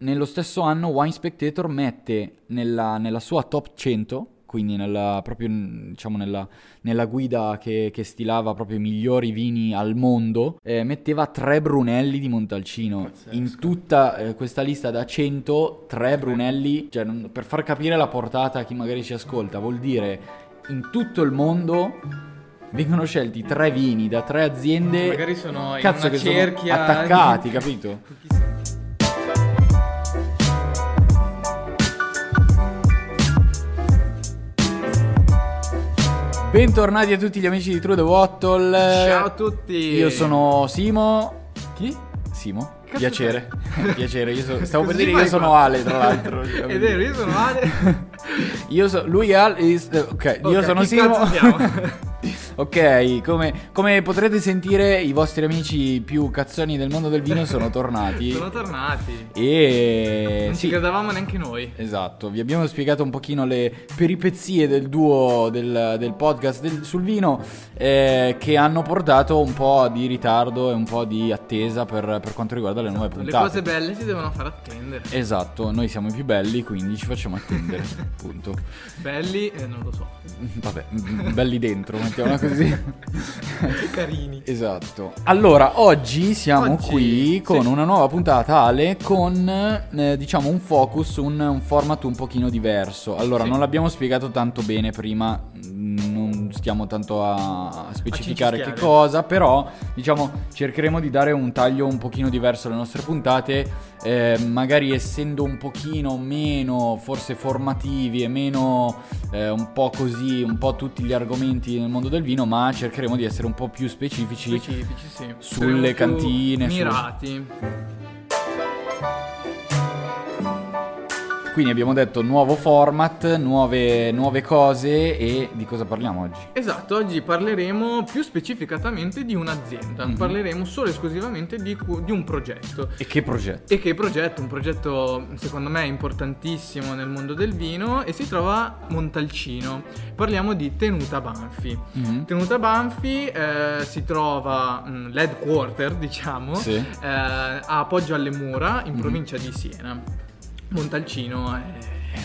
nello stesso anno Wine Spectator mette nella, nella sua top 100 quindi nella, proprio diciamo nella, nella guida che, che, stilava proprio i migliori vini al mondo, eh, metteva tre Brunelli di Montalcino. Pazzesco. In tutta eh, questa lista da 100, tre Brunelli, cioè, per far capire la portata a chi magari ci ascolta, vuol dire in tutto il mondo vengono scelti tre vini da tre aziende magari sono cazzo in che cerchia sono attaccati, capito? Bentornati a tutti gli amici di True the Wattle. Ciao a tutti. Io sono Simo. Chi? Simo. Cazzo Piacere. Piacere. Io so, stavo per dire che io sono Ale, tra l'altro. È vero, io sono Ale. io so, lui è Ale. Ok, okay io sono Simo. Ok, come, come, potrete sentire, i vostri amici più cazzoni del mondo del vino sono tornati. sono tornati. E. Non sì, ci credevamo neanche noi. Esatto, vi abbiamo spiegato un pochino le peripezie del duo del, del podcast del, sul vino eh, che hanno portato un po' di ritardo e un po' di attesa per, per quanto riguarda le esatto, nuove puntate. Le cose belle si devono far attendere. Esatto, noi siamo i più belli, quindi ci facciamo attendere. punto. Belli, eh, non lo so. Vabbè, belli dentro, mettiamola così così. Carini. Esatto. Allora, oggi siamo oggi, qui con sì. una nuova puntata, Ale, con eh, diciamo un focus, un, un, format un pochino diverso. Allora, sì. non l'abbiamo spiegato tanto bene prima, non stiamo tanto a specificare a che cosa, però diciamo cercheremo di dare un taglio un pochino diverso alle nostre puntate, eh, magari essendo un pochino meno forse formativi e meno eh, un po' così, un po' tutti gli argomenti nel mondo del vino, ma cercheremo di essere un po' più specifici, specifici sì. sulle cantine, mirati. Su... Quindi abbiamo detto nuovo format, nuove, nuove, cose e di cosa parliamo oggi? Esatto, oggi parleremo più specificatamente di un'azienda, mm-hmm. parleremo solo e esclusivamente di, di, un progetto. E che progetto? E che progetto? Un progetto secondo me importantimo nel mondo del vino e si trova a Montalcino. Parliamo di Tenuta Banfi. Mm-hmm. Tenuta Banfi eh, si trova, mh, mm, l'headquarter diciamo, sì. eh, a Poggio alle Mura in mm-hmm. provincia di Siena. Montalcino è...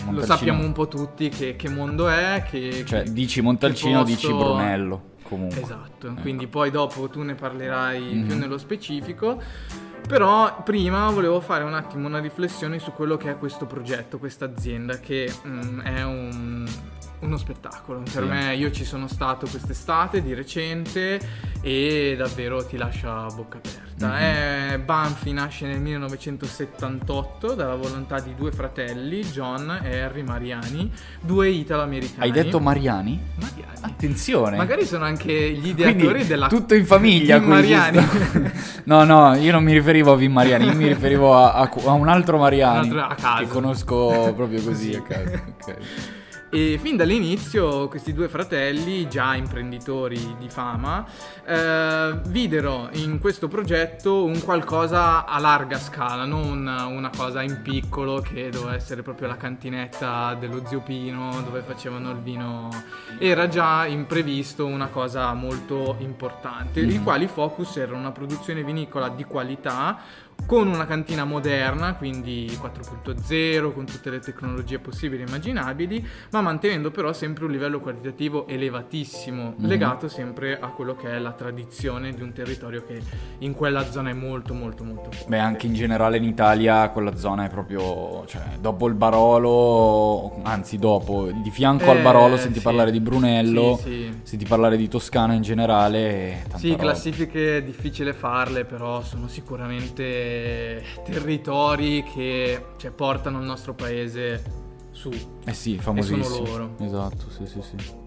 Montalcino. Lo sappiamo un po' tutti che, che mondo è. Che, cioè, che, dici Montalcino, posto... dici Brunello. Comunque. Esatto, ecco. quindi poi dopo tu ne parlerai mm-hmm. più nello specifico. Però prima volevo fare un attimo una riflessione su quello che è questo progetto, questa azienda, che mm, è un, uno spettacolo. Per sì. me, io ci sono stato quest'estate di recente e davvero ti lascia a bocca aperta. Mm-hmm. È, Banfi nasce nel 1978 dalla volontà di due fratelli, John e Harry Mariani, due italo-americani. Hai detto Mariani? Mariani. Attenzione. Magari sono anche gli ideatori Quindi, della... Tutto in famiglia. Vin Mariani. no, no, io non mi riferivo a Vin Mariani, io mi riferivo a, a, a un altro Mariani. Un altro a caso. Che conosco proprio così a caso. Ok. E fin dall'inizio questi due fratelli, già imprenditori di fama, eh, videro in questo progetto un qualcosa a larga scala, non una cosa in piccolo che doveva essere proprio la cantinetta dello zio Pino dove facevano il vino. Era già imprevisto una cosa molto importante, mm. i quali focus era una produzione vinicola di qualità, con una cantina moderna, quindi 4.0, con tutte le tecnologie possibili e immaginabili, ma mantenendo però sempre un livello qualitativo elevatissimo, mm-hmm. legato sempre a quello che è la tradizione di un territorio che in quella zona è molto molto molto forte. Beh, anche in generale in Italia quella zona è proprio, cioè, dopo il Barolo, anzi dopo, di fianco eh, al Barolo senti sì. parlare di Brunello, sì, sì. senti parlare di Toscana in generale. Sì, roba. classifiche è difficile farle, però sono sicuramente territori che cioè, portano il nostro paese su. Eh sì, famosissimo. E sono loro. Esatto, sì, sì, sì.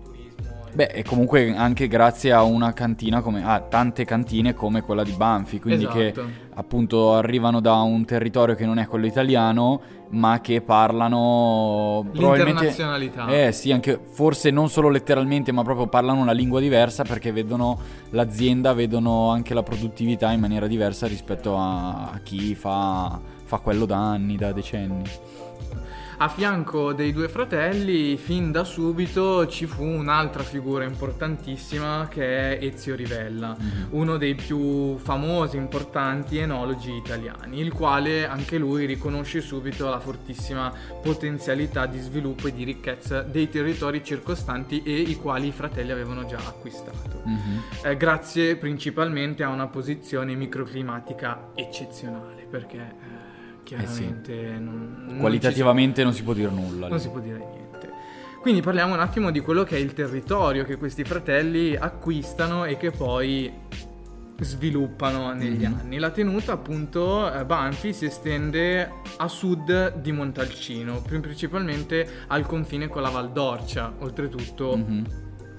Beh, e comunque anche grazie a una cantina come a tante cantine come quella di Banfi, quindi esatto. che appunto arrivano da un territorio che non è quello italiano, ma che parlano l'internazionalità. Eh sì, anche forse non solo letteralmente, ma proprio parlano una lingua diversa perché vedono l'azienda, vedono anche la produttività in maniera diversa rispetto a chi fa fa quello da anni, da decenni. A fianco dei due fratelli, fin da subito ci fu un'altra figura importantissima che è Ezio Rivella, mm-hmm. uno dei più famosi, importanti enologi italiani, il quale anche lui riconosce subito la fortissima potenzialità di sviluppo e di ricchezza dei territori circostanti e i quali i fratelli avevano già acquistato, mm-hmm. eh, grazie principalmente a una posizione microclimatica eccezionale, perché... Eh, chiaramente eh sì. non, qualitativamente non si, non si, può dire nulla. Non lì. si può dire niente. Quindi parliamo un attimo di quello che è il territorio che questi fratelli acquistano e che poi sviluppano negli mm-hmm. anni. La tenuta appunto eh, Banfi si estende a sud di Montalcino, principalmente al confine con la Val d'Orcia, oltretutto mm-hmm.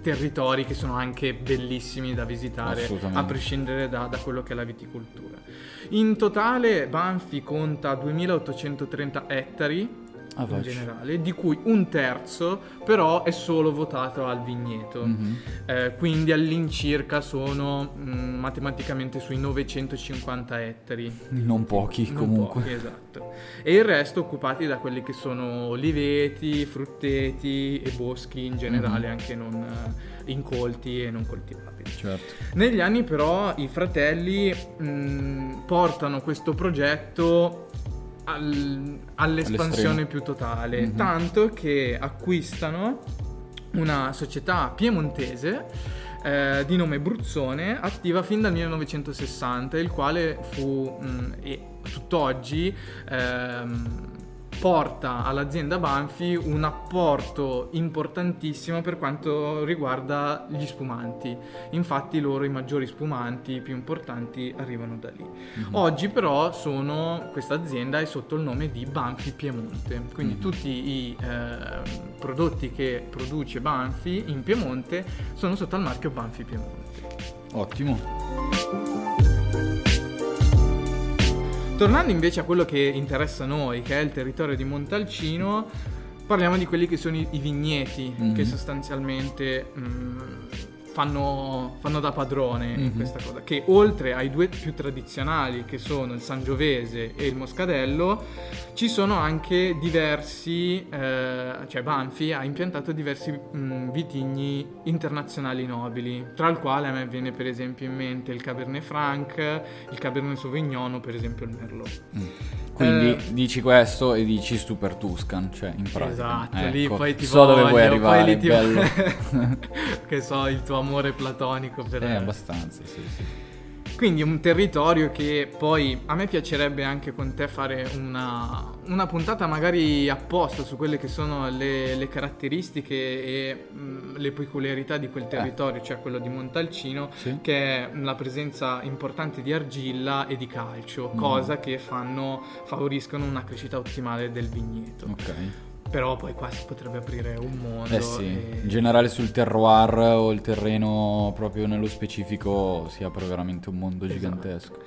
Territori che sono anche bellissimi da visitare a prescindere da, da quello che è la viticoltura. In totale Banfi conta 2830 ettari ah, in generale, di cui un terzo però è solo votato al vigneto. Mm-hmm. Eh, quindi all'incirca sono mh, mm, matematicamente sui 950 ettari. Non pochi non comunque. Pochi, esatto. E il resto occupati da quelli che sono oliveti, frutteti e boschi in generale, mm-hmm. anche non uh, incolti e non coltivabili. Certo. Negli anni però i fratelli mh, mm, portano questo progetto al, all'espansione più totale, mm-hmm. tanto che acquistano una società piemontese eh, di nome Bruzzone, attiva fin dal 1960, il quale fu mh, mm, e tutt'oggi ehm, porta all'azienda Banfi un apporto importantissimo per quanto riguarda gli spumanti. Infatti loro i maggiori spumanti, più importanti, arrivano da lì. Mm-hmm. Oggi però sono, questa azienda è sotto il nome di Banfi Piemonte, quindi mm-hmm. tutti i eh, prodotti che produce Banfi in Piemonte sono sotto il marchio Banfi Piemonte. Ottimo. Tornando invece a quello che interessa a noi, che è il territorio di Montalcino, parliamo di quelli che sono i, i vigneti, mm-hmm. che sostanzialmente mh, mm, fanno, fanno, da padrone mm-hmm. in questa cosa. Che oltre ai due più tradizionali, che sono il Sangiovese e il Moscadello, ci sono anche diversi, eh, cioè Banfi ha impiantato diversi mh, mm, vitigni internazionali nobili, tra il quale a me viene per esempio in mente il Cabernet Franc, il Cabernet Sauvignon o per esempio il Merlot. Mm. Quindi eh, dici questo e dici Super Tuscan, cioè in pratica. Esatto, ecco. lì poi ti so voglio, dove vuoi arrivare, poi lì ti... che so, il tuo amore platonico per... Eh, abbastanza, sì, sì. Quindi un territorio che poi a me piacerebbe anche con te fare una, una puntata magari apposta su quelle che sono le, le caratteristiche e mh, mm, le peculiarità di quel eh. territorio, eh. cioè quello di Montalcino, sì. che è la presenza importante di argilla e di calcio, mm. cosa che fanno, favoriscono una crescita ottimale del vigneto. Ok. Però poi qua si potrebbe aprire un mondo. Eh sì, e... in generale sul terroir o il terreno proprio nello specifico si apre veramente un mondo esatto. gigantesco.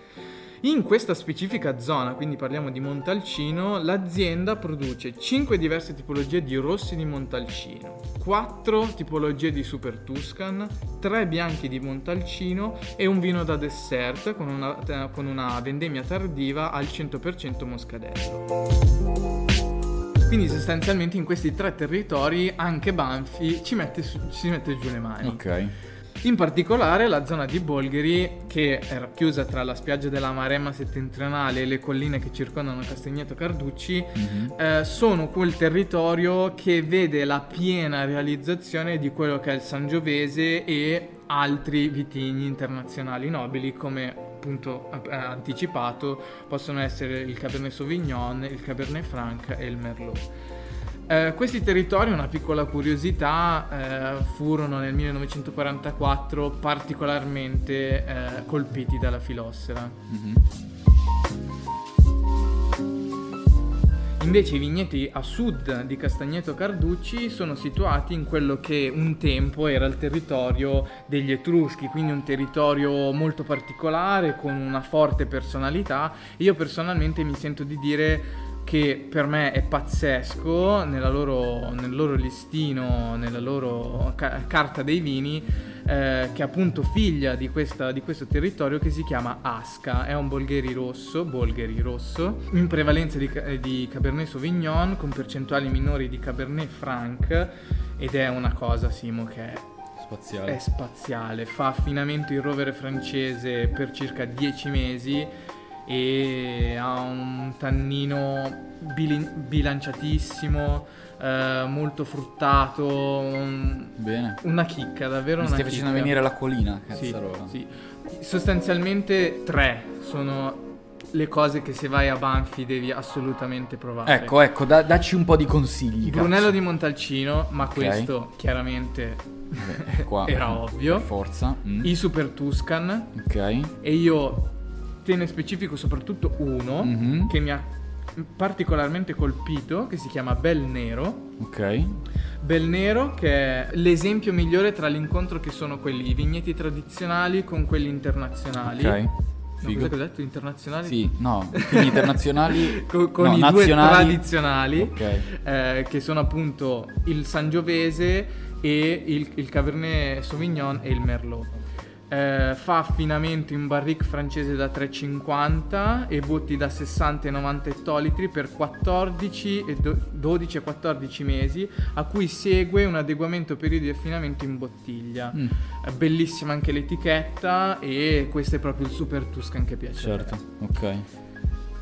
In questa specifica zona, quindi parliamo di Montalcino, l'azienda produce 5 diverse tipologie di rossi di Montalcino, 4 tipologie di Super Tuscan, 3 bianchi di Montalcino e un vino da dessert con una, con una vendemmia tardiva al 100% moscadello. Quindi sostanzialmente in questi tre territori anche Banfi ci mette, su, ci mette giù le mani. Ok. In particolare la zona di Bolgheri, che è racchiusa tra la spiaggia della Maremma settentrionale e le colline che circondano Castagneto Carducci, mm-hmm. eh, sono quel territorio che vede la piena realizzazione di quello che è il Sangiovese e altri vitigni internazionali nobili come appunto anticipato possono essere il Cabernet Sauvignon, il Cabernet Franc e il Merlot. Eh, questi territori, una piccola curiosità, eh, furono nel 1944 particolarmente eh, colpiti dalla filossera. Mm-hmm. Invece i vigneti a sud di Castagneto Carducci sono situati in quello che un tempo era il territorio degli Etruschi, quindi un territorio molto particolare con una forte personalità. Io personalmente mi sento di dire che per me è pazzesco loro, nel loro listino, nella loro ca- carta dei vini eh, che è appunto figlia di, questa, di, questo territorio che si chiama Asca, è un bolgheri rosso, bolgheri rosso, in prevalenza di, di Cabernet Sauvignon con percentuali minori di Cabernet Franc ed è una cosa Simo che è spaziale. È spaziale, fa affinamento in rovere francese per circa 10 mesi e ha un tannino bil- bilanciatissimo, eh, molto fruttato, Bene. una chicca, davvero Mi una stai chicca. facendo venire l'acquolina, Sì, cazzarola. sì. Sostanzialmente tre sono le cose che se vai a Banfi devi assolutamente provare. Ecco, ecco, da- dacci un po' di consigli. Il cazzo. Brunello di Montalcino, ma Ok. questo chiaramente Vabbè, qua, era ovvio. Forza. Mm. I Super Tuscan Ok. e io te ne specifico soprattutto uno Mhm. che mi ha particolarmente colpito, che si chiama Bel Nero. Ok. Bel Nero che è l'esempio migliore tra l'incontro che sono quelli i vigneti tradizionali con quelli internazionali. Ok. No, Figo. cos'è che ho detto? Internazionali? Sì, no, quindi internazionali Co- con no, i nazionali. due tradizionali Ok. eh, che sono appunto il Sangiovese e il, il Cabernet Sauvignon e il Merlot. Eh, fa affinamento in barrique francese da 3,50 e botti da 60 e 90 ettolitri per 14 e do- 12 e 14 mesi, a cui segue un adeguamento periodo di affinamento in bottiglia. Mm, bellissima anche l'etichetta e questo è proprio il super Tuscan che piace. certo, ok.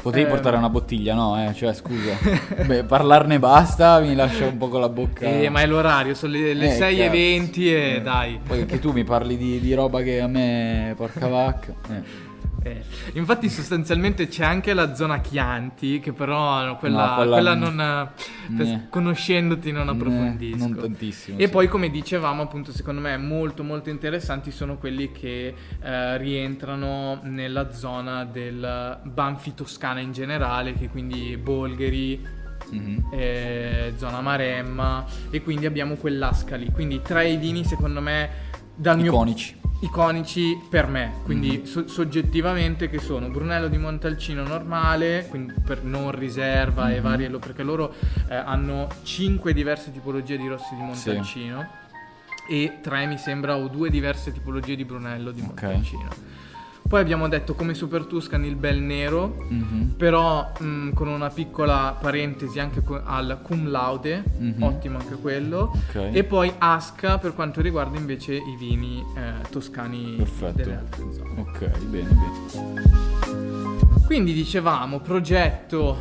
Potevi Eh, portare una bottiglia, no? Eh, cioè, scusa. Beh, parlarne basta, mi lascia un po' con la bocca. Eh, ma è l'orario, sono le, le Eh, 6.20 e Eh, dai. Poi che tu mi parli di, di roba che a me porca vacca. Eh. Eh, Infatti sostanzialmente c'è anche la zona Chianti, che però no, quella, No, quella quella non- per- Né. conoscendoti non approfondisco. non tantissimo, E sì. poi come dicevamo appunto secondo me molto molto interessanti sono quelli che eh, rientrano nella zona del Banfi Toscana in generale, che quindi Bolgheri, Mhm. eh, zona Maremma e quindi abbiamo quell'asca lì. Quindi tra i vini secondo me dal mio Iconici. per me, quindi Mhm. so- soggettivamente che sono Brunello di Montalcino normale, quindi per non riserva e Mhm. varie, perché loro eh, hanno 5 diverse tipologie di rossi di Montalcino e 3 mi sembra o due diverse tipologie di Brunello di. Montalcino. Poi abbiamo detto come Super Tuscan il bel nero, Mhm. però mh, con una piccola parentesi anche co- al cum laude, Mhm. ottimo anche quello. Ok. E poi Asca per quanto riguarda invece i vini eh, toscani Perfetto. delle altre zone. Ok, bene, bene. Quindi dicevamo progetto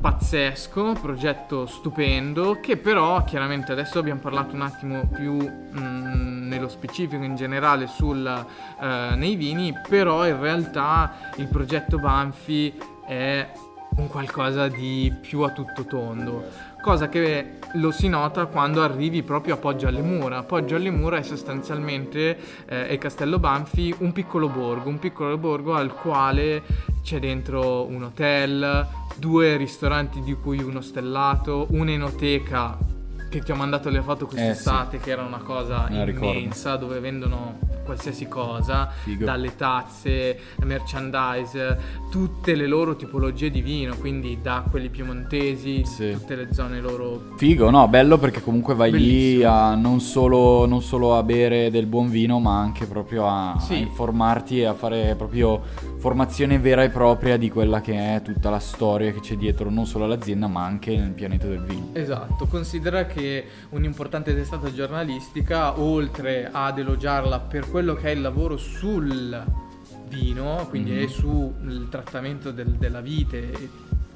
pazzesco, progetto stupendo, che però chiaramente adesso abbiamo parlato un attimo più mh, nello specifico in generale sul, eh, nei vini, però in realtà il progetto Banfi è un qualcosa di più a tutto tondo, cosa che lo si nota quando arrivi proprio a Poggio alle Mura. Poggio alle Mura è sostanzialmente eh, Castello Banfi un piccolo borgo, un piccolo borgo al quale c'è dentro un hotel, due ristoranti di cui uno stellato, un'enoteca che ti ho mandato le foto quest'estate che era una cosa la ricordo. immensa dove vendono qualsiasi cosa, Figo. dalle tazze, merchandise, tutte le loro tipologie di vino, quindi da quelli piemontesi, Sì. tutte le zone loro Figo, no, bello perché comunque vai lì Bellissimo. a non solo, non solo a bere del buon vino, ma anche proprio a, Sì. a informarti e a fare proprio formazione vera e propria di quella che è tutta la storia che c'è dietro non solo all'azienda, ma anche nel pianeta del vino. Esatto, considera che un'importante testata giornalistica, oltre ad elogiarla per quello che è il lavoro sul vino, quindi Mhm. è sul trattamento del- della vite e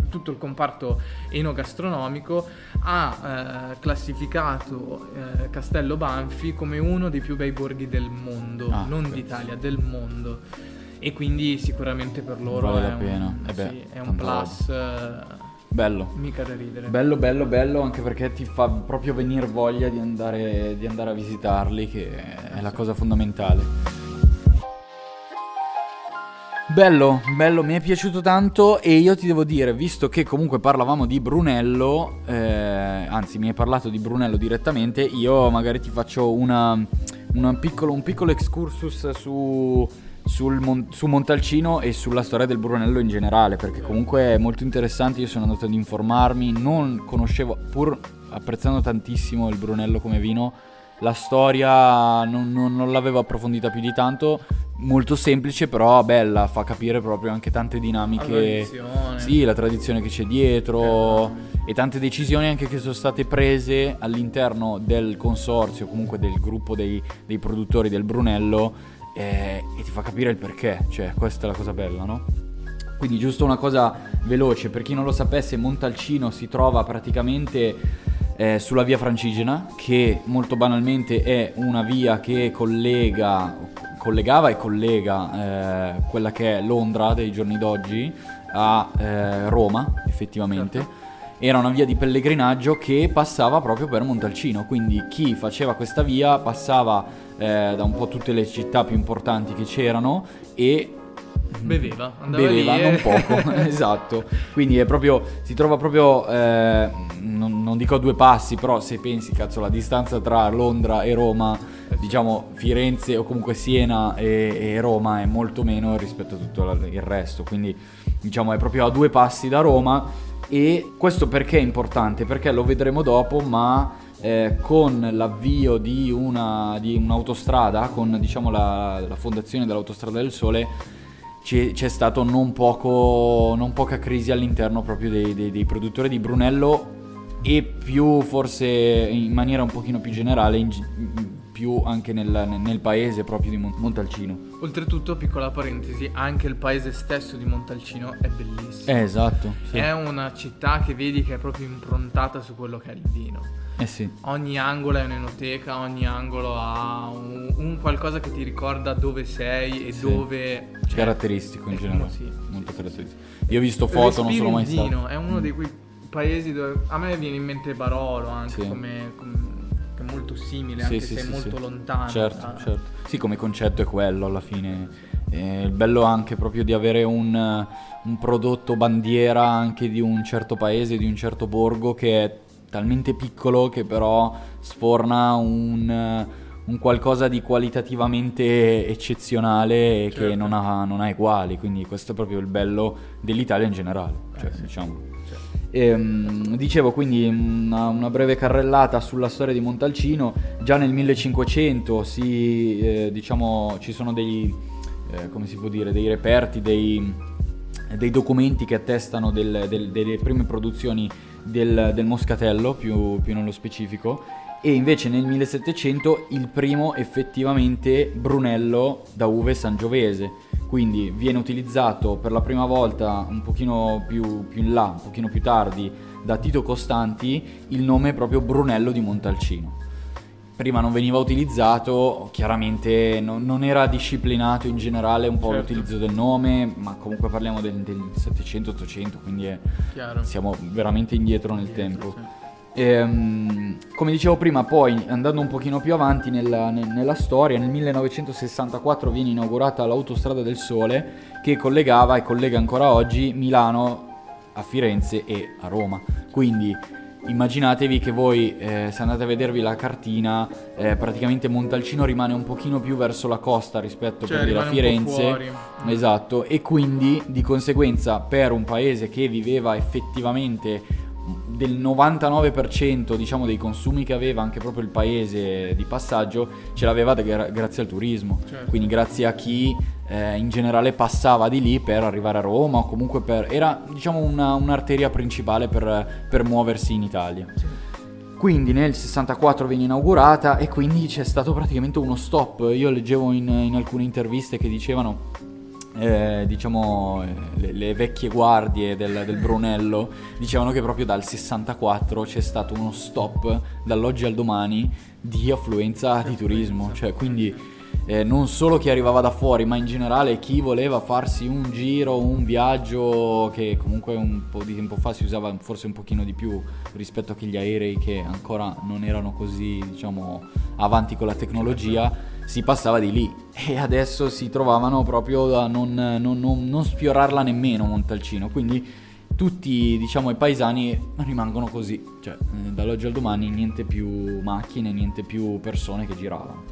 tutto il comparto enogastronomico, ha eh, classificato eh, Castello Banfi come uno dei più bei borghi del mondo, Ah, non cazzo. d'Italia, del mondo. E quindi sicuramente per loro Vale la pena. Un, Eh beh, sì, è un plus eh, Bello. mica da ridere. Bello, bello, bello, anche perché ti fa proprio venire voglia di andare, di andare a visitarli, che è la cosa fondamentale. Bello, bello, mi è piaciuto tanto e io ti devo dire, visto che comunque parlavamo di Brunello, eh, anzi mi hai parlato di Brunello direttamente, io magari ti faccio una, una piccolo, un piccolo excursus su, Mon- su Montalcino e sulla storia del Brunello in generale, perché comunque è molto interessante, io sono andato ad informarmi, non conoscevo, pur apprezzando tantissimo il Brunello come vino, la storia non, non, non l'avevo approfondita più di tanto molto semplice però bella, fa capire proprio anche tante dinamiche. La sì, la tradizione che c'è dietro eh, e tante decisioni anche che sono state prese all'interno del consorzio, comunque del gruppo dei, dei produttori del Brunello eh, e ti fa capire il perché, cioè questa è la cosa bella, no? Quindi giusto una cosa veloce, per chi non lo sapesse, Montalcino si trova praticamente eh, sulla via Francigena, che molto banalmente è una via che collega collegava e collega eh, quella che è Londra dei giorni d'oggi a eh, Roma, effettivamente. Certo. Era una via di pellegrinaggio che passava proprio per Montalcino, quindi chi faceva questa via passava eh, da un po' tutte le città più importanti che c'erano e beveva, andava beveva non poco, esatto. Quindi è proprio, si trova proprio, eh, non, non, dico a due passi, però se pensi, cazzo, la distanza tra Londra e Roma, diciamo Firenze o comunque Siena e, e Roma è molto meno rispetto a tutto il resto. Quindi diciamo è proprio a due passi da Roma. E questo perché è importante? Perché lo vedremo dopo, ma eh, con l'avvio di, una, di un'autostrada, con diciamo, la, la fondazione dell'autostrada del Sole, c'è, c'è stato non, non, poca crisi all'interno proprio dei, dei, dei, produttori di Brunello e più forse in maniera un pochino più generale in, più anche nel, nel, paese proprio di Montalcino. Oltretutto, piccola parentesi, anche il paese stesso di Montalcino è bellissimo. Eh, esatto. Sì. È una città che vedi che è proprio improntata su quello che è il vino. Eh sì. Ogni angolo è un'enoteca, ogni angolo ha un, un qualcosa che ti ricorda dove sei e sì. dove... Cioè, caratteristico in generale. Sì. Molto caratteristico. Io ho visto foto, non sono mai stato. È uno mm. di quei paesi dove... A me viene in mente Barolo anche come, come molto simile, sì, anche sì, se sì, è molto lontano. Certo, da... certo. Sì, come concetto è quello alla fine. Eh, il bello anche proprio di avere un, un, prodotto bandiera anche di un certo paese, di un certo borgo che è talmente piccolo che però sforna un, un qualcosa di qualitativamente eccezionale certo. che non ha, non ha, uguali, quindi questo è proprio il bello dell'Italia in generale, cioè, eh, diciamo. Certo. E, um, dicevo quindi una, una, breve carrellata sulla storia di Montalcino, già nel 1500 si, eh, diciamo, ci sono dei, eh, dire, dei reperti, dei, dei documenti che attestano del, del, delle prime produzioni del, del moscatello, più, più nello specifico, e invece nel 1700 il primo effettivamente Brunello da uve sangiovese, quindi viene utilizzato per la prima volta un pochino più, più in là, un pochino più tardi da Tito Costanti il nome proprio Brunello di Montalcino prima non veniva utilizzato, chiaramente non, non, era disciplinato in generale un po' certo. l'utilizzo del nome, ma comunque parliamo del, del 700-800, quindi è, siamo veramente indietro nel indietro, tempo. Sì. E, um, come dicevo prima, poi andando un pochino più avanti nella, nella, storia, nel 1964 viene inaugurata l'autostrada del Sole che collegava e collega ancora oggi Milano a Firenze e a Roma. Quindi immaginatevi che voi eh, se andate a vedervi la cartina eh, praticamente Montalcino rimane un pochino più verso la costa rispetto cioè, per dire a Firenze. esatto. E quindi di conseguenza per un paese che viveva effettivamente del 99% diciamo dei consumi che aveva anche proprio il paese di passaggio ce l'aveva gra- grazie al turismo certo. quindi grazie a chi eh, in generale passava di lì per arrivare a Roma o comunque per era diciamo una, un'arteria principale per, per, muoversi in Italia sì. quindi nel 64 viene inaugurata e quindi c'è stato praticamente uno stop io leggevo in, in alcune interviste che dicevano eh, diciamo le, le, vecchie guardie del, del, Brunello dicevano che proprio dal 64 c'è stato uno stop dall'oggi al domani di affluenza di turismo, cioè quindi eh, non solo chi arrivava da fuori, ma in generale chi voleva farsi un giro, un viaggio che comunque un po' di tempo fa si usava forse un pochino di più rispetto a che gli aerei che ancora non erano così, diciamo, avanti con la tecnologia si passava di lì. E adesso si trovavano proprio a non, non, non, non sfiorarla nemmeno Montalcino, quindi tutti diciamo i paesani rimangono così, cioè eh, dall'oggi al domani niente più macchine, niente più persone che giravano.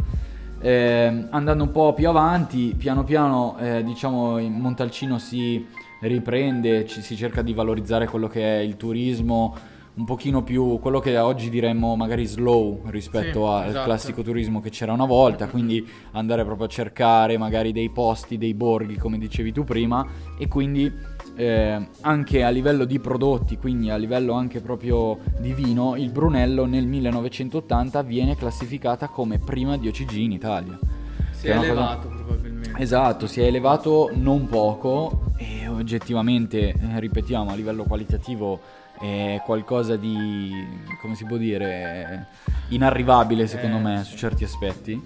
Eh, andando un po' più avanti, piano piano eh, diciamo in Montalcino si riprende, ci, si cerca di valorizzare quello che è il turismo un pochino più quello che oggi diremmo magari slow rispetto Sì, al esatto. classico turismo che c'era una volta, quindi andare proprio a cercare magari dei posti, dei borghi come dicevi tu prima e quindi eh, anche a livello di prodotti, quindi a livello anche proprio di vino, il Brunello nel 1980 viene classificata come prima di OCG in Italia. Si è una cosa- elevato probabilmente. Esatto, si è elevato non poco e oggettivamente, eh, ripetiamo, a livello qualitativo è qualcosa di, come si può dire, inarrivabile secondo Eh, me sì. su certi aspetti,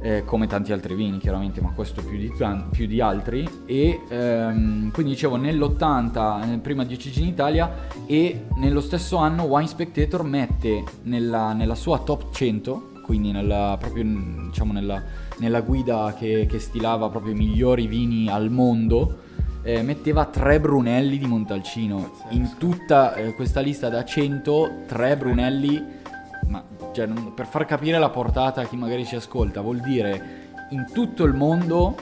eh, come tanti altri vini chiaramente, ma questo più di, più di altri. E ehm, quindi dicevo, nell'80, eh, prima di OCG in Italia e nello stesso anno Wine Spectator mette nella, nella sua top 100, quindi nella, proprio diciamo nella, nella guida che, che stilava proprio i migliori vini al mondo, eh, metteva tre Brunelli di Montalcino. In tutta eh, questa lista da 100, tre Brunelli, ma cioè, per far capire la portata a chi magari ci ascolta, vuol dire in tutto il mondo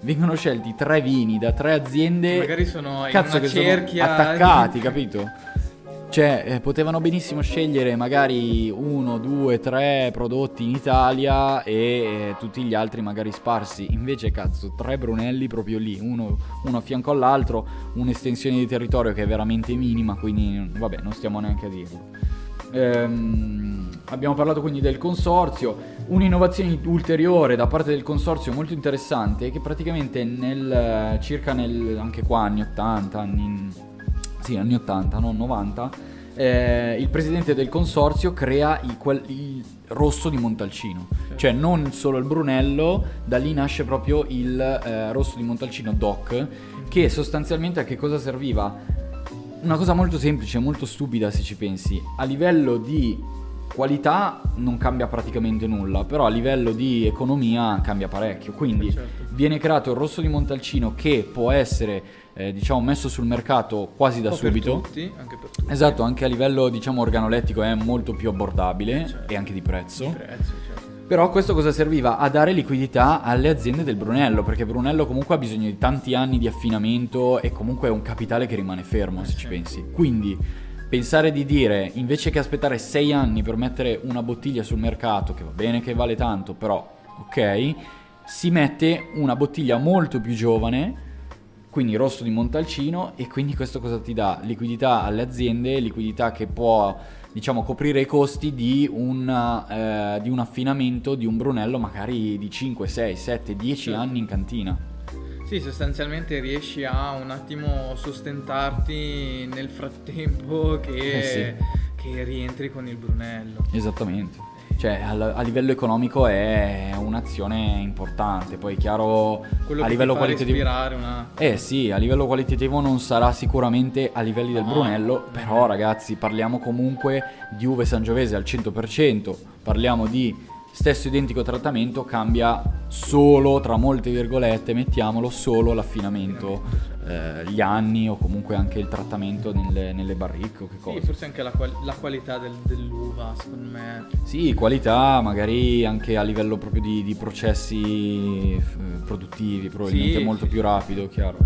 vengono scelti tre vini da tre aziende Magari sono in cazzo una che sono cerchia attaccati, capito? Cioè, eh, potevano benissimo scegliere magari uno, due, tre prodotti in Italia e eh, tutti gli altri magari sparsi. Invece, cazzo, tre Brunelli proprio lì, uno, uno a fianco all'altro, un'estensione di territorio che è veramente minima, quindi vabbè, non stiamo neanche a dirlo. Ehm, abbiamo parlato quindi del consorzio, un'innovazione ulteriore da parte del consorzio molto interessante è che praticamente nel circa nel anche qua anni 80, anni sì, anni 80, non 90, eh, il presidente del consorzio crea il, quel- il rosso di Montalcino, cioè non solo il Brunello, da lì nasce proprio il eh, rosso di Montalcino DOC, che sostanzialmente a che cosa serviva? Una cosa molto semplice, molto stupida se ci pensi. A livello di qualità non cambia praticamente nulla, però a livello di economia cambia parecchio. Quindi Certo. viene creato il rosso di Montalcino che può essere eh, diciamo messo sul mercato quasi da subito. tutti, anche tutti. Esatto, anche a livello diciamo organolettico è molto più abbordabile Certo. e anche di prezzo. Il prezzo, certo. Però questo cosa serviva? A dare liquidità alle aziende del Brunello, perché Brunello comunque ha bisogno di tanti anni di affinamento e comunque è un capitale che rimane fermo se ci sì. pensi. Quindi pensare di dire, invece che aspettare sei anni per mettere una bottiglia sul mercato, che va bene che vale tanto, però ok, si mette una bottiglia molto più giovane, quindi rosso di Montalcino, e quindi questo cosa ti dà? Liquidità alle aziende, liquidità che può diciamo coprire i costi di un, eh, di un affinamento di un Brunello magari di 5, 6, 7, 10 Certo. anni in cantina. Sì, sostanzialmente riesci a un attimo sostentarti nel frattempo che, Eh sì. che rientri con il Brunello. Esattamente. Cioè, a livello economico è un'azione importante. Poi, è chiaro, Quello a livello qualitativo. una... Eh sì, a livello qualitativo non sarà sicuramente a livelli del No. Brunello, però ragazzi parliamo comunque di uve sangiovese al 100%, parliamo di stesso identico trattamento, cambia solo, tra molte virgolette, mettiamolo, solo l'affinamento, eh, gli anni o comunque anche il trattamento nelle, nelle barricche o che Sì, cosa. forse anche la, qual- la qualità del- dell'uva, secondo me. Sì, qualità, magari anche a livello proprio di, di processi eh, produttivi, probabilmente Sì, molto sì, più sì. rapido, chiaro.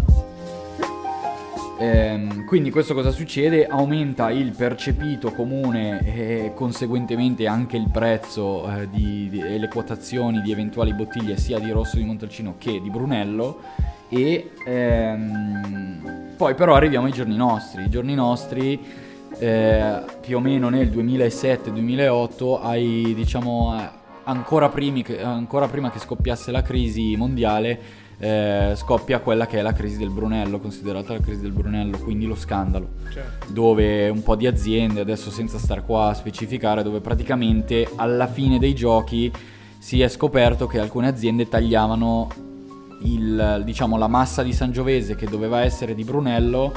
Ehm, quindi questo cosa succede? Aumenta il percepito comune e conseguentemente anche il prezzo eh, di- di- e le quotazioni di eventuali bottiglie sia di Rosso di Montalcino che di Brunello e ehm, poi però arriviamo ai giorni nostri. I giorni nostri eh, più o meno nel 2007-2008 ai diciamo eh, ancora, primi ancora prima che scoppiasse la crisi mondiale eh, scoppia quella che è la crisi del Brunello considerata la crisi del Brunello quindi lo scandalo Certo. dove un po' di aziende, adesso senza star qua a specificare, dove praticamente alla fine dei giochi si è scoperto che alcune aziende tagliavano il, diciamo, la massa di Sangiovese che doveva essere di Brunello,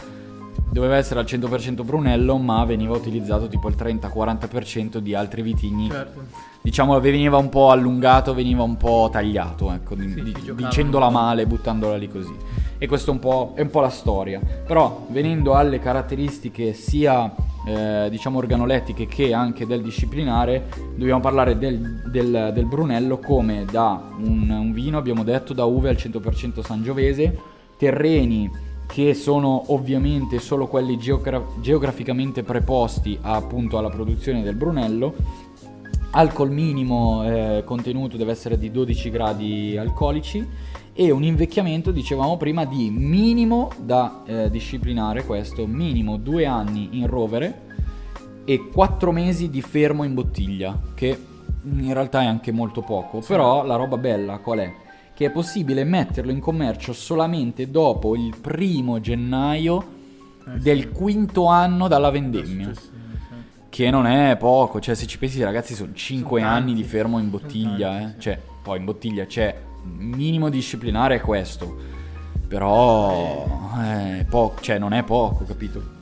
doveva essere al 100% Brunello, ma veniva utilizzato tipo il 30-40% di altri vitigni. Certo. Diciamo veniva un po' allungato, veniva un po' tagliato, ecco, Sì, di- dicendola male, buttandola lì così. E questo è un po', è un po' la storia. Però venendo alle caratteristiche sia eh, diciamo organolettiche che anche del disciplinare, dobbiamo parlare del, del- del Brunello come da un, un vino, abbiamo detto, da uve al 100% sangiovese, terreni che sono ovviamente solo quelli geogra- geograficamente preposti appunto alla produzione del Brunello. Alcol minimo eh, contenuto deve essere di 12 gradi alcolici e un invecchiamento, dicevamo prima, di minimo da eh, disciplinare questo, minimo due anni in rovere e quattro mesi di fermo in bottiglia, che in realtà è anche molto poco, sì. però la roba bella qual è? Che è possibile metterlo in commercio solamente dopo il primo gennaio eh, del sì. quinto anno dalla vendemmia. Che non è poco, cioè se ci pensi ragazzi sono 5 sono anni di fermo in bottiglia, eh. cioè poi in bottiglia c'è minimo disciplinare è questo. Però eh, po- cioè, non è poco, capito?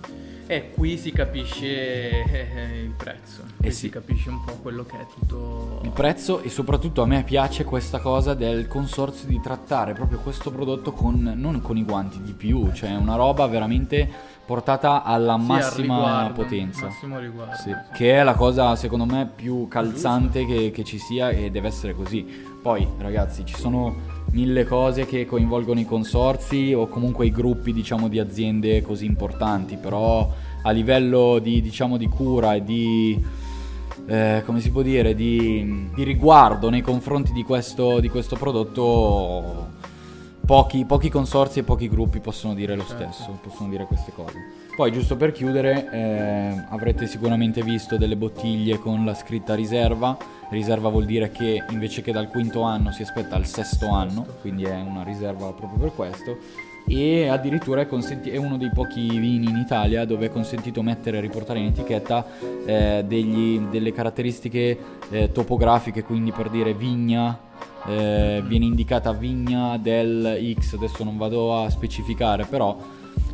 E qui si capisce eh, il prezzo, qui eh sì. si capisce un po' quello che è tutto... Il prezzo e soprattutto a me piace questa cosa del consorzio di trattare proprio questo prodotto con, non con i guanti di più, cioè una roba veramente portata alla sì, massima riguardo, potenza. Massimo riguardo. Sì, che è la cosa secondo me più calzante che, che ci sia e deve essere così. Poi ragazzi ci sono mille cose che coinvolgono i consorzi o comunque i gruppi diciamo di aziende così importanti, però a livello di, diciamo, di cura e di, eh, come si può dire, di, di riguardo nei confronti di questo, di questo prodotto pochi, pochi, consorzi e pochi gruppi possono dire lo certo. stesso, possono dire queste cose. Poi giusto per chiudere, eh, avrete sicuramente visto delle bottiglie con la scritta riserva. Riserva vuol dire che invece che dal quinto anno si aspetta al sesto anno, quindi è una riserva proprio per questo. E addirittura è, consenti- è uno dei pochi vini in Italia dove è consentito mettere e riportare in etichetta eh, degli, delle caratteristiche eh, topografiche, quindi per dire vigna, eh, viene indicata vigna del X, adesso non vado a specificare, però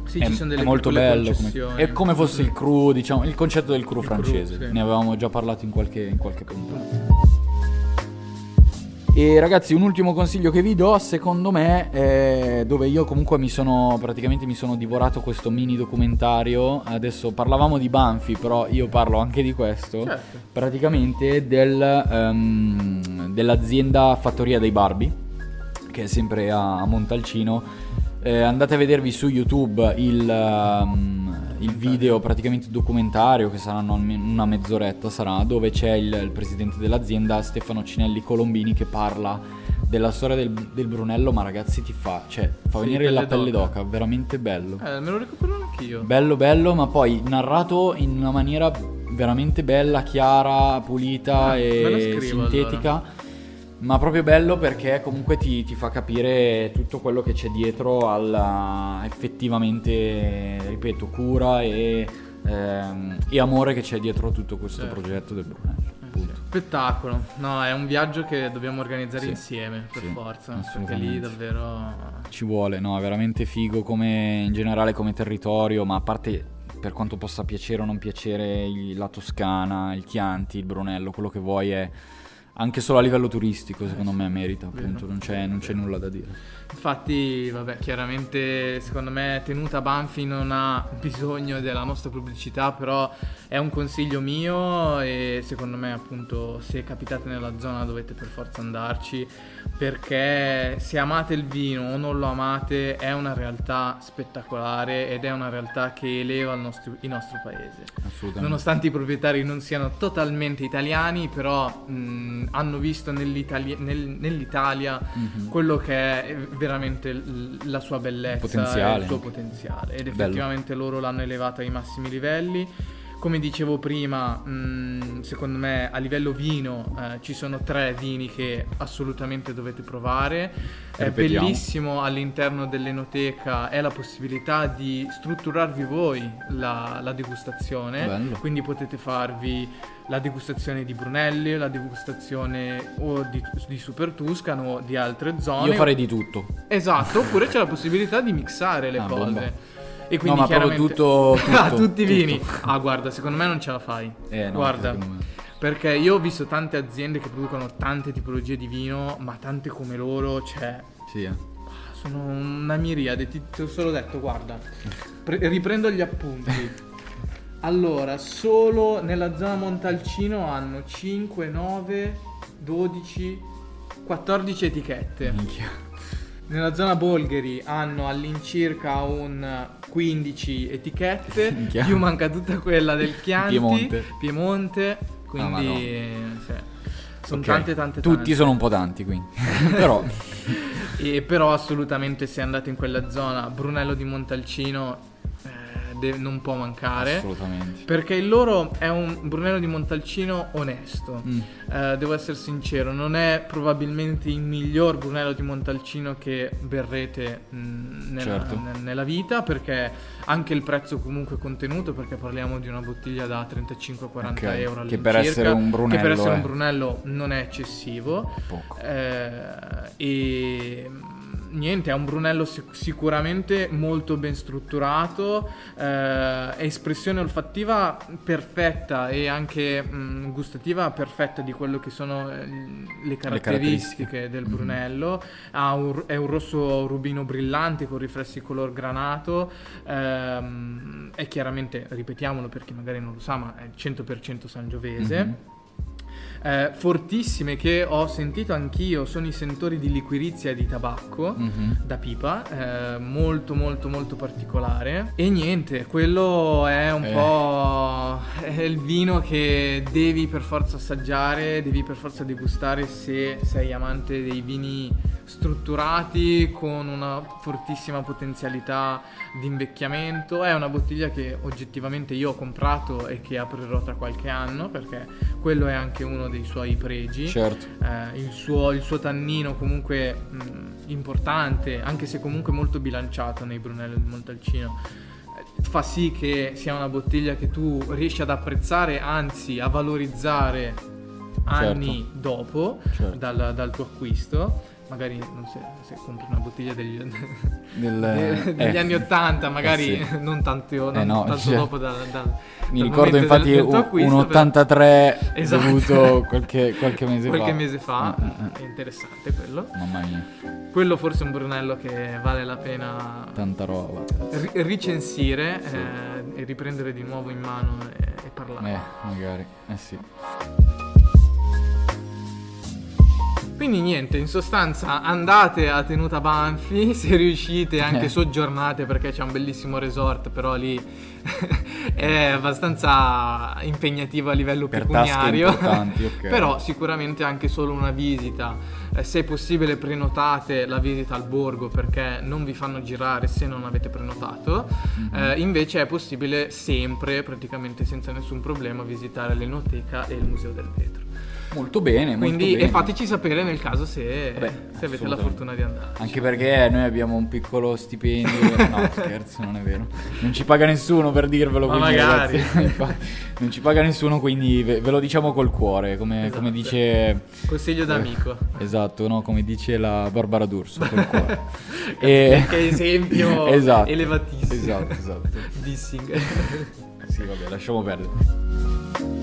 sì, è, ci sono delle molto bello. Come, è come fosse il crew, diciamo, il concetto del crew il francese. Crew, sì. Ne avevamo già parlato in qualche, in qualche puntata. E ragazzi, un ultimo consiglio che vi do, secondo me, è dove io comunque mi sono praticamente mi sono divorato questo mini documentario. Adesso parlavamo di Banfi, però io parlo anche di questo. Certo. Praticamente del, um, dell'azienda Fattoria dei Barbie, che è sempre a Montalcino eh, andate a vedervi su YouTube il, um, il, video praticamente documentario che saranno una mezz'oretta sarà dove c'è il, il, presidente dell'azienda Stefano Cinelli Colombini che parla della storia del, del Brunello ma ragazzi ti fa cioè fa sì, venire la pelle d'oca. d'oca veramente bello. Eh, me lo recupero anch'io. Bello bello ma poi narrato in una maniera veramente bella chiara pulita ah, e sintetica. allora ma proprio bello perché comunque ti, ti, fa capire tutto quello che c'è dietro alla effettivamente, ripeto, cura e, ehm, e amore che c'è dietro tutto questo certo. progetto del Brunello. Eh, Spettacolo, no, è un viaggio che dobbiamo organizzare sì. insieme per sì, forza, perché lì davvero ci vuole, no, è veramente figo come in generale come territorio, ma a parte per quanto possa piacere o non piacere la Toscana, il Chianti, il Brunello, quello che vuoi è anche solo a livello turistico secondo me merita, appunto, non c'è, non c'è, nulla da dire. Infatti, vabbè, chiaramente secondo me Tenuta Banfi non ha bisogno della nostra pubblicità, però è un consiglio mio e secondo me appunto se capitate nella zona dovete per forza andarci perché se amate il vino o non lo amate è una realtà spettacolare ed è una realtà che eleva il nostro, il nostro paese. Assolutamente. Nonostante i proprietari non siano totalmente italiani, però mh, hanno visto nell'Italia, nel, nell'Italia mm-hmm. quello che è veramente la sua bellezza, il suo potenziale ed effettivamente Bello. loro l'hanno elevata ai massimi livelli come dicevo prima, mh, mm, secondo me a livello vino eh, ci sono tre vini che assolutamente dovete provare. È bellissimo all'interno dell'enoteca è la possibilità di strutturarvi voi la, la degustazione. Bello. Quindi potete farvi la degustazione di Brunelli, la degustazione o di, di Super Tuscano o di altre zone. Io farei di tutto. Esatto, oppure c'è la possibilità di mixare le ah, cose. Bomba. E quindi no, ma proprio tutto, tutto ah, tutti i vini. Ah, guarda, secondo me non ce la fai. Eh, no, guarda. Perché io ho visto tante aziende che producono tante tipologie di vino, ma tante come loro, cioè... Sì, eh. Sono una miriade, ti, ti ho solo detto, guarda, pre- riprendo gli appunti. Allora, solo nella zona Montalcino hanno 5, 9, 12, 14 etichette. Minchia. Nella zona Bolgheri hanno all'incirca un 15 etichette, più manca tutta quella del Chianti, Piemonte. Piemonte, Ah, ma quindi sì. sono Ok. tante tante Tutti tante. sono un po' tanti, quindi. Però E però assolutamente se andate in quella zona, Brunello di Montalcino eh, de- non può mancare. assolutamente. Perché il loro è un Brunello di Montalcino onesto. Mm. Eh, devo essere sincero, non è probabilmente il miglior Brunello di Montalcino che berrete mh, nella, Certo. ne- nella vita perché anche il prezzo comunque contenuto perché parliamo di una bottiglia da 35-40 Ok, euro che per essere un che per Brunello essere un Brunello non è eccessivo Poco. eh, e niente, è un Brunello sic- sicuramente molto ben strutturato, eh, espressione olfattiva perfetta e anche mh, gustativa perfetta di quello che sono eh, le caratteristiche, caratteristiche. del Mhm. Brunello. Ha un- è un rosso rubino brillante con riflessi color granato. ehm, è chiaramente, ripetiamolo per chi magari non lo sa, ma è 100% sangiovese. Mhm. Eh, fortissime che ho sentito anch'io sono i sentori di liquirizia e di tabacco Mhm. da pipa, eh, molto molto molto particolare. E niente, quello è un Eh. po' è il vino che devi per forza assaggiare, devi per forza degustare se sei amante dei vini strutturati con una fortissima potenzialità di invecchiamento. È una bottiglia che oggettivamente io ho comprato e che aprirò tra qualche anno perché quello è anche uno dei suoi pregi. Certo. Eh, il, suo, il suo tannino comunque mh, importante, anche se comunque molto bilanciato nei Brunello di Montalcino, eh, fa sì che sia una bottiglia che tu riesci ad apprezzare, anzi a valorizzare anni dopo Certo. dal, dal tuo acquisto. Magari non se, se compri una bottiglia degli, Del- de- degli eh. anni 80, magari Eh sì. non, tanto, non Eh no, tanto cioè, dopo dal, dal- Mi ricordo infatti del- acquisto, un però- 83 Esatto. dovuto qualche, qualche mese qualche fa. mese fa, Eh, eh, è interessante quello. eh. Mamma mia, Quello forse è un Brunello che vale la pena tanta roba. ri- ricensire eh, e riprendere di nuovo in mano e, e parlare. Eh, magari. Eh sì. Quindi niente, in sostanza andate a Tenuta Banfi, se riuscite anche Eh. soggiornate perché c'è un bellissimo resort, però lì è abbastanza impegnativo a livello Per pecuniario. importanti, ok. però sicuramente anche solo una visita, eh, se è possibile prenotate la visita al borgo perché non vi fanno girare se non avete prenotato. Mhm. Eh, invece è possibile sempre, praticamente senza nessun problema, visitare l'Enoteca e il Museo del Vetro. Molto bene, molto Quindi bene. e fateci sapere nel caso se, Vabbè, se avete la fortuna di andare. Anche perché noi abbiamo un piccolo stipendio. No, scherzo, non è vero. Non ci paga nessuno per dirvelo. Ma quindi, magari. ragazzi, non ci paga nessuno, quindi ve, ve lo diciamo col cuore. Come, Esatto. come dice. Consiglio d'amico. Esatto, no? Come dice la Barbara D'Urso, col cuore. E- Che esempio Esatto. elevatissimo. Esatto, esatto. Dissing. Sì, vabbè, lasciamo perdere.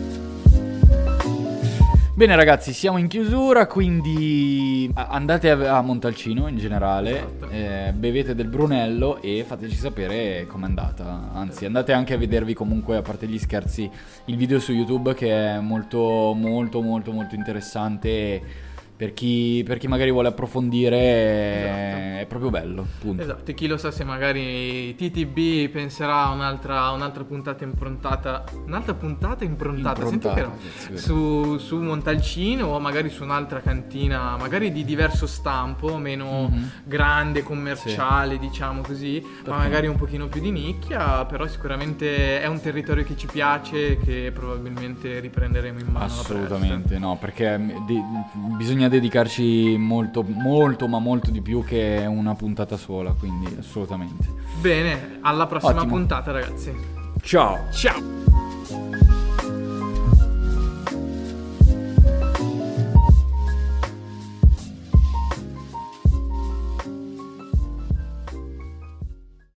Bene ragazzi, siamo in chiusura, quindi andate a, a Montalcino in generale, Esatto. eh, bevete del Brunello e fateci sapere com'è andata. Anzi, andate anche a vedervi comunque, a parte gli scherzi, il video su YouTube che è molto molto molto molto interessante per chi, per chi magari vuole approfondire, è, è proprio bello, punto. Esatto, e chi lo sa se magari TTB penserà a un'altra, un'altra puntata improntata. Un'altra puntata improntata, senti Improntata, no? sì, su, su Montalcino o magari su un'altra cantina, magari di diverso stampo, meno Mhm. grande, commerciale, diciamo così, ma Perché magari un pochino più di nicchia, però sicuramente è un territorio che ci piace e che probabilmente riprenderemo in mano. Assolutamente no, perché mm, di- bisogna dedicarci molto, molto, ma molto di più che una puntata sola, quindi assolutamente. Bene, alla prossima Ottimo. puntata ragazzi. Ciao! Ciao!